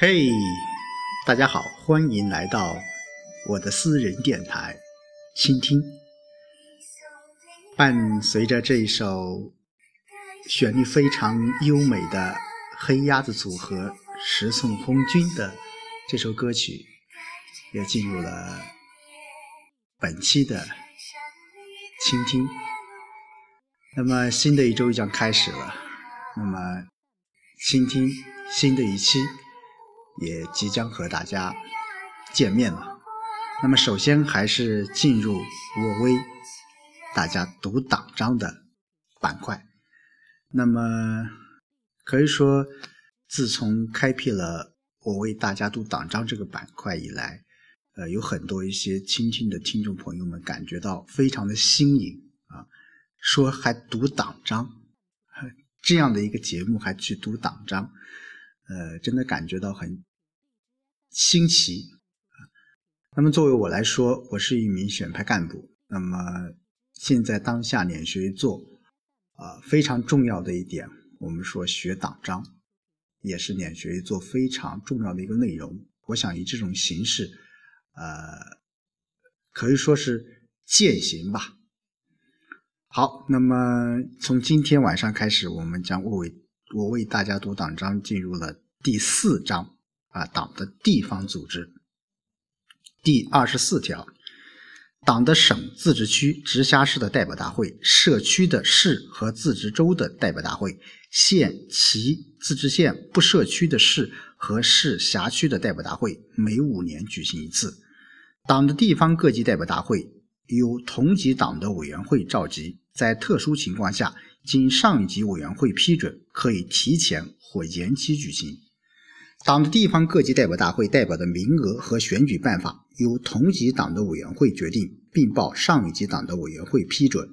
嘿，大家好，欢迎来到我的私人电台，倾听。伴随着这一首旋律非常优美的黑鸭子组合十送红军的这首歌曲，也进入了本期的倾听。那么新的一周将开始了，那么倾听新的一期。也即将和大家见面了。那么，首先还是进入我为大家读党章的板块。那么，可以说，自从开辟了我为大家读党章这个板块以来，呃，有很多一些倾听的听众朋友们感觉到非常的新颖啊，说还读党章，这样的一个节目还去读党章，呃，真的感觉到很。新奇！那么作为我来说，我是一名选派干部。那么现在当下脸学做啊非常重要的一点，我们说学党章，也是脸学做非常重要的一个内容。我想以这种形式，呃，可以说是践行吧。好，那么从今天晚上开始，我们将为我为大家读党章，进入了第四章。啊，党的地方组织第二十四条，党的省、自治区、直辖市的代表大会，社区的市和自治州的代表大会，县、旗、自治县不设区的市和市辖区的代表大会，每五年举行一次。党的地方各级代表大会由同级党的委员会召集，在特殊情况下，经上一级委员会批准，可以提前或延期举行。党的地方各级代表大会代表的名额和选举办法由同级党的委员会决定，并报上一级党的委员会批准。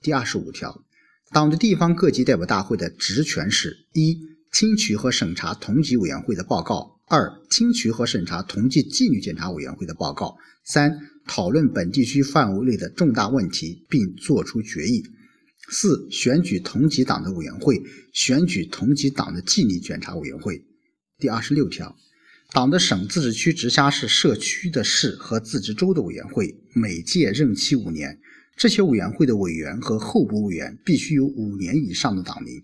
第二十五条，党的地方各级代表大会的职权是：一、听取和审查同级委员会的报告；二、听取和审查同级纪律检查委员会的报告；三、讨论本地区范围内的重大问题并作出决议；四、选举同级党的委员会，选举同级党的纪律检查委员会。第二十六条，党的省、自治区、直辖市、社区的市和自治州的委员会，每届任期五年。这些委员会的委员和候补委员必须有五年以上的党龄。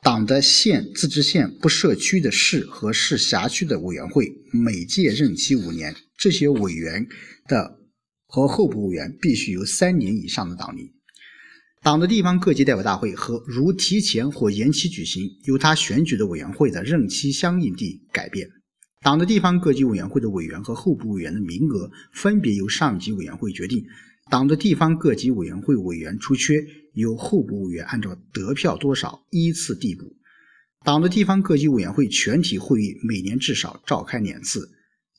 党的县、自治县不设区的市和市辖区的委员会，每届任期五年。这些委员的和候补委员必须有三年以上的党龄。党的地方各级代表大会和如提前或延期举行，由他选举的委员会的任期相应地改变。党的地方各级委员会的委员和候补委员的名额分别由上级委员会决定。党的地方各级委员会委员出缺，由候补委员按照得票多少依次递补。党的地方各级委员会全体会议每年至少召开两次。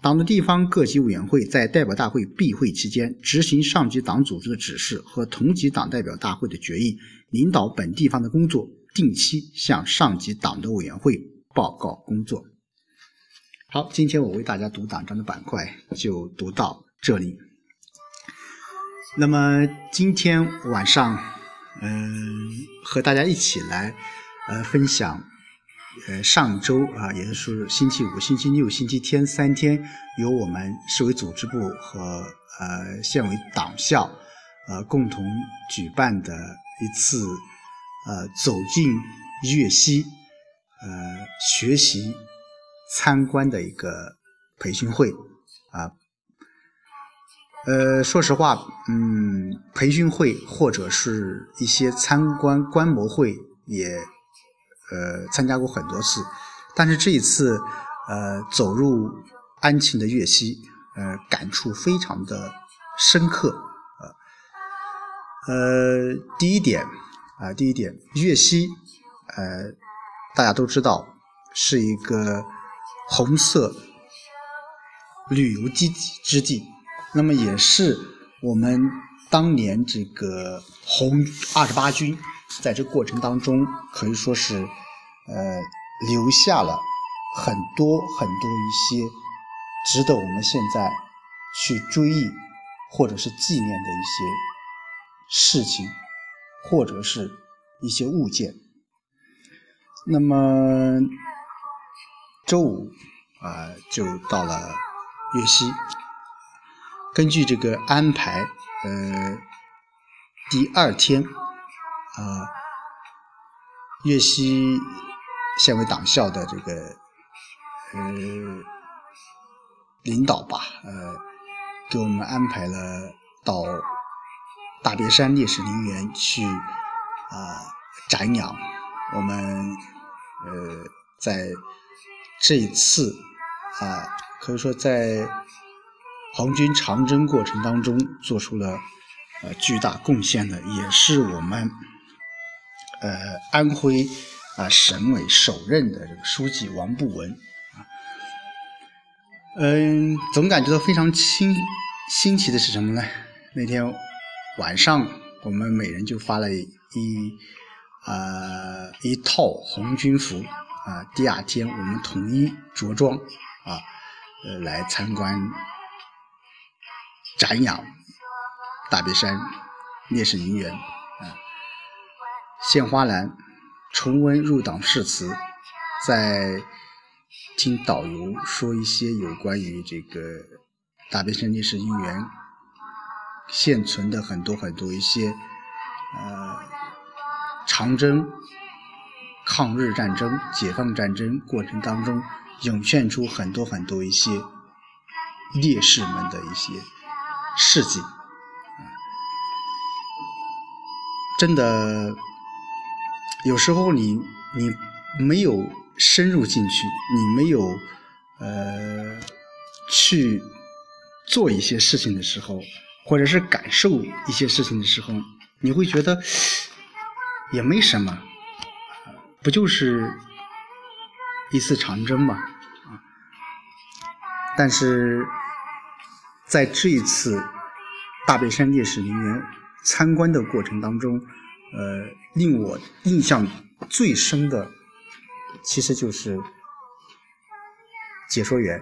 党的地方各级委员会在代表大会闭会期间，执行上级党组织的指示和同级党代表大会的决议，领导本地方的工作，定期向上级党的委员会报告工作。好，今天我为大家读党章的板块就读到这里。那么今天晚上，嗯，和大家一起来，呃，分享。呃，上周啊，也就是星期五、星期六、星期天三天，由我们市委组织部和呃县委党校呃共同举办的一次呃走进粤西呃学习参观的一个培训会啊。呃，说实话，嗯，培训会或者是一些参观观摩会也。呃，参加过很多次，但是这一次，呃，走入安庆的粤西，呃，感触非常的深刻。呃，呃，第一点啊，第一点，粤西，呃，大家都知道是一个红色旅游基地之地，那么也是我们当年这个红二十八军在这过程当中可以说是。呃，留下了很多很多一些值得我们现在去追忆或者是纪念的一些事情，或者是一些物件。那么周五啊，就到了岳西。根据这个安排，呃，第二天啊，岳西县委党校的这个呃领导吧，呃，给我们安排了到大别山烈士陵园去啊瞻仰我们呃在这一次啊，可以说在。红军长征过程当中做出了呃巨大贡献的，也是我们呃安徽啊省委首任的这个书记王步文啊，嗯，总感觉到非常新新奇的是什么呢？那天晚上我们每人就发了一啊一套红军服啊，第二天我们统一着装啊，呃来参观。瞻仰大别山烈士陵园，献花篮，重温入党誓词，在听导游说一些有关于这个大别山烈士陵园现存的很多很多一些呃长征、抗日战争、解放战争过程当中涌现出很多很多一些烈士们的一些。事迹，真的，有时候你你没有深入进去，你没有呃去做一些事情的时候，或者是感受一些事情的时候，你会觉得也没什么，不就是一次长征嘛，但是。在这一次大别山烈士陵园参观的过程当中，呃，令我印象最深的，其实就是解说员。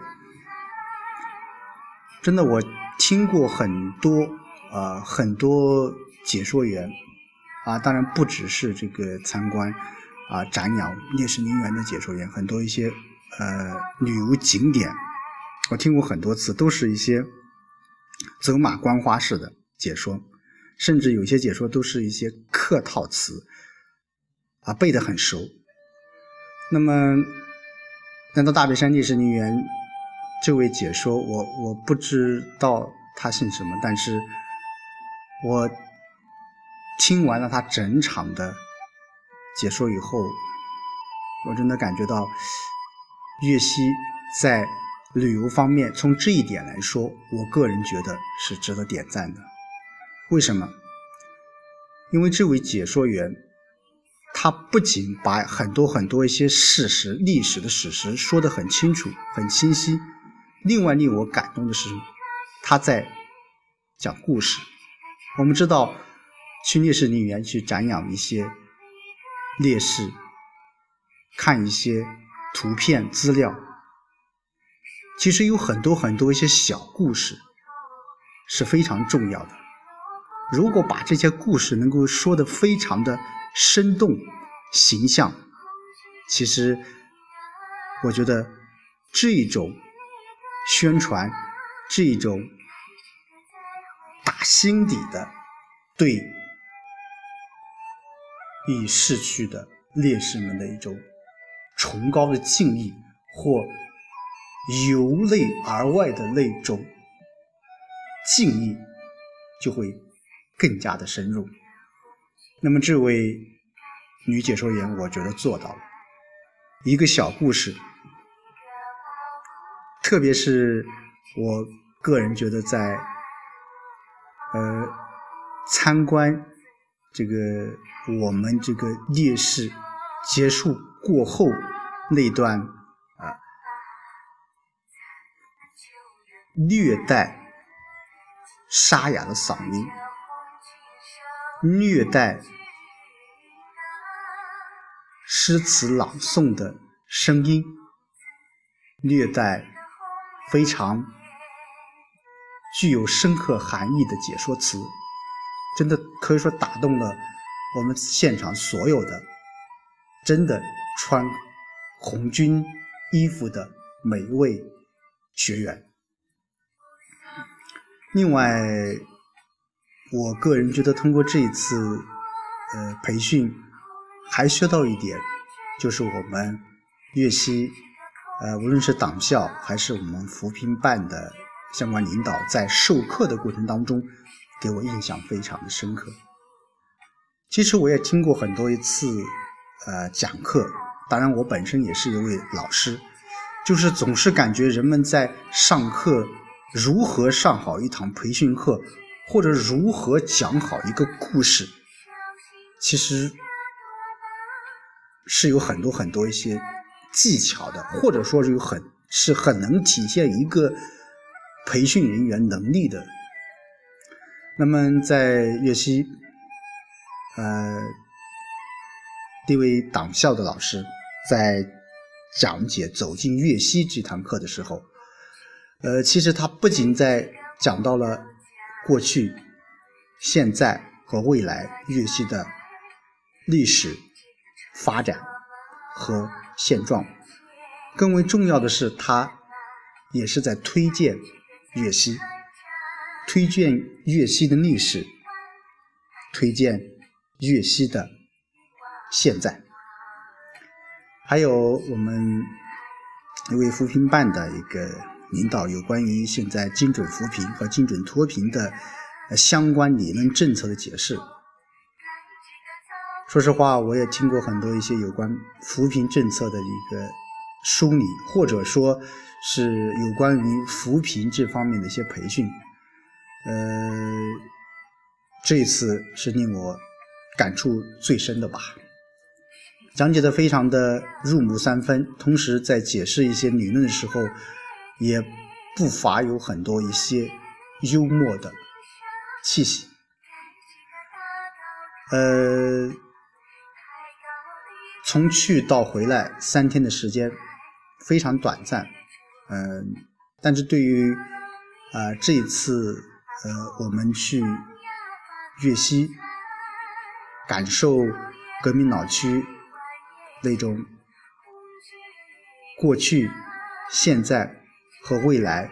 真的，我听过很多啊，很多解说员啊，当然不只是这个参观啊、展鸟烈士陵园的解说员，很多一些呃旅游景点，我听过很多次，都是一些。走马观花式的解说，甚至有些解说都是一些客套词，啊，背得很熟。那么，来到大别山烈士陵园，这位解说，我我不知道他姓什么，但是我听完了他整场的解说以后，我真的感觉到岳西在。旅游方面，从这一点来说，我个人觉得是值得点赞的。为什么？因为这位解说员，他不仅把很多很多一些事实、历史的史实说得很清楚、很清晰，另外令我感动的是，他在讲故事。我们知道，去烈士陵园去瞻仰一些烈士，看一些图片资料。其实有很多很多一些小故事是非常重要的。如果把这些故事能够说的非常的生动形象，其实我觉得这种宣传，这种打心底的对已逝去的烈士们的一种崇高的敬意或。由内而外的那种敬意，就会更加的深入。那么，这位女解说员，我觉得做到了。一个小故事，特别是我个人觉得，在呃参观这个我们这个烈士结束过后那段啊。略带沙哑的嗓音，虐待诗词朗诵的声音，略带非常具有深刻含义的解说词，真的可以说打动了我们现场所有的真的穿红军衣服的每一位学员。另外，我个人觉得通过这一次呃培训，还学到一点，就是我们粤西呃无论是党校还是我们扶贫办的相关领导，在授课的过程当中，给我印象非常的深刻。其实我也听过很多一次呃讲课，当然我本身也是一位老师，就是总是感觉人们在上课。如何上好一堂培训课，或者如何讲好一个故事，其实是有很多很多一些技巧的，或者说是有很是很能体现一个培训人员能力的。那么在粤西，呃，这位党校的老师在讲解《走进粤西》这堂课的时候。呃，其实他不仅在讲到了过去、现在和未来粤西的历史发展和现状，更为重要的是，他也是在推荐粤西，推荐粤西的历史，推荐粤西的现在，还有我们一位扶贫办的一个。领导有关于现在精准扶贫和精准脱贫的相关理论政策的解释。说实话，我也听过很多一些有关扶贫政策的一个梳理，或者说是有关于扶贫这方面的一些培训。呃，这一次是令我感触最深的吧，讲解的非常的入木三分，同时在解释一些理论的时候。也不乏有很多一些幽默的气息。呃，从去到回来三天的时间非常短暂，嗯，但是对于啊这一次呃我们去粤西感受革命老区那种过去、现在。和未来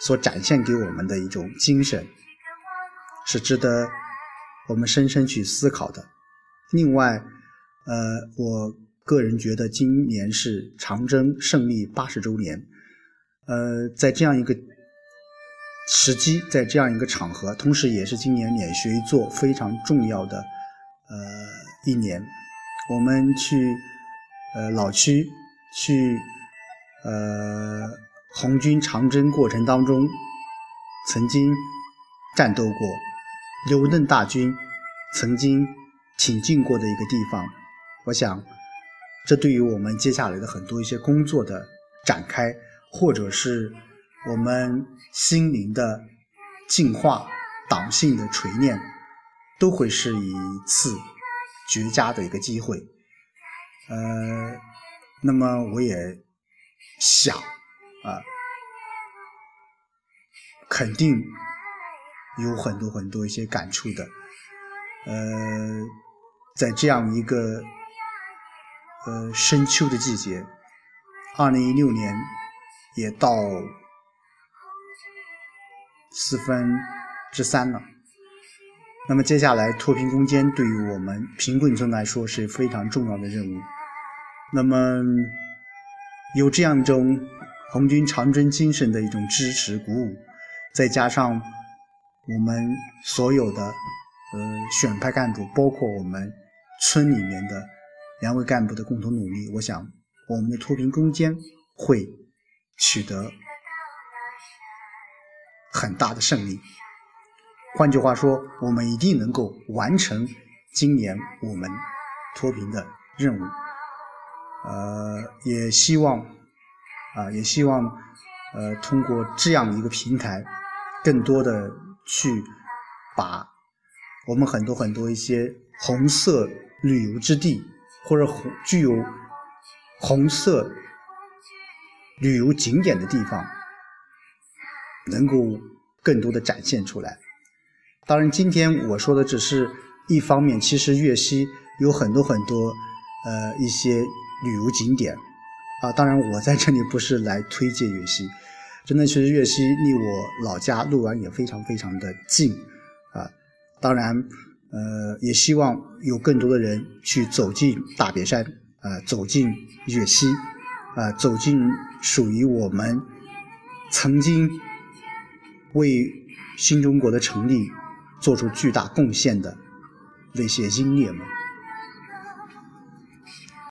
所展现给我们的一种精神，是值得我们深深去思考的。另外，呃，我个人觉得今年是长征胜利八十周年，呃，在这样一个时机，在这样一个场合，同时也是今年脸学一座非常重要的呃一年，我们去呃老区去呃。红军长征过程当中，曾经战斗过，刘邓大军曾经挺进过的一个地方，我想，这对于我们接下来的很多一些工作的展开，或者是我们心灵的净化、党性的锤炼，都会是一次绝佳的一个机会。呃，那么我也想。啊，肯定有很多很多一些感触的。呃，在这样一个呃深秋的季节，二零一六年也到四分之三了。那么接下来脱贫攻坚对于我们贫困村来说是非常重要的任务。那么有这样一种。红军长征精神的一种支持鼓舞，再加上我们所有的呃选派干部，包括我们村里面的两位干部的共同努力，我想我们的脱贫攻坚会取得很大的胜利。换句话说，我们一定能够完成今年我们脱贫的任务。呃，也希望。啊，也希望，呃，通过这样一个平台，更多的去把我们很多很多一些红色旅游之地或者具有红色旅游景点的地方，能够更多的展现出来。当然，今天我说的只是一方面，其实粤西有很多很多呃一些旅游景点。啊，当然我在这里不是来推荐粤西，真的，其实粤西离我老家鹿湾也非常非常的近啊。当然，呃，也希望有更多的人去走进大别山，啊，走进粤西，啊，走进属于我们曾经为新中国的成立做出巨大贡献的那些英烈们。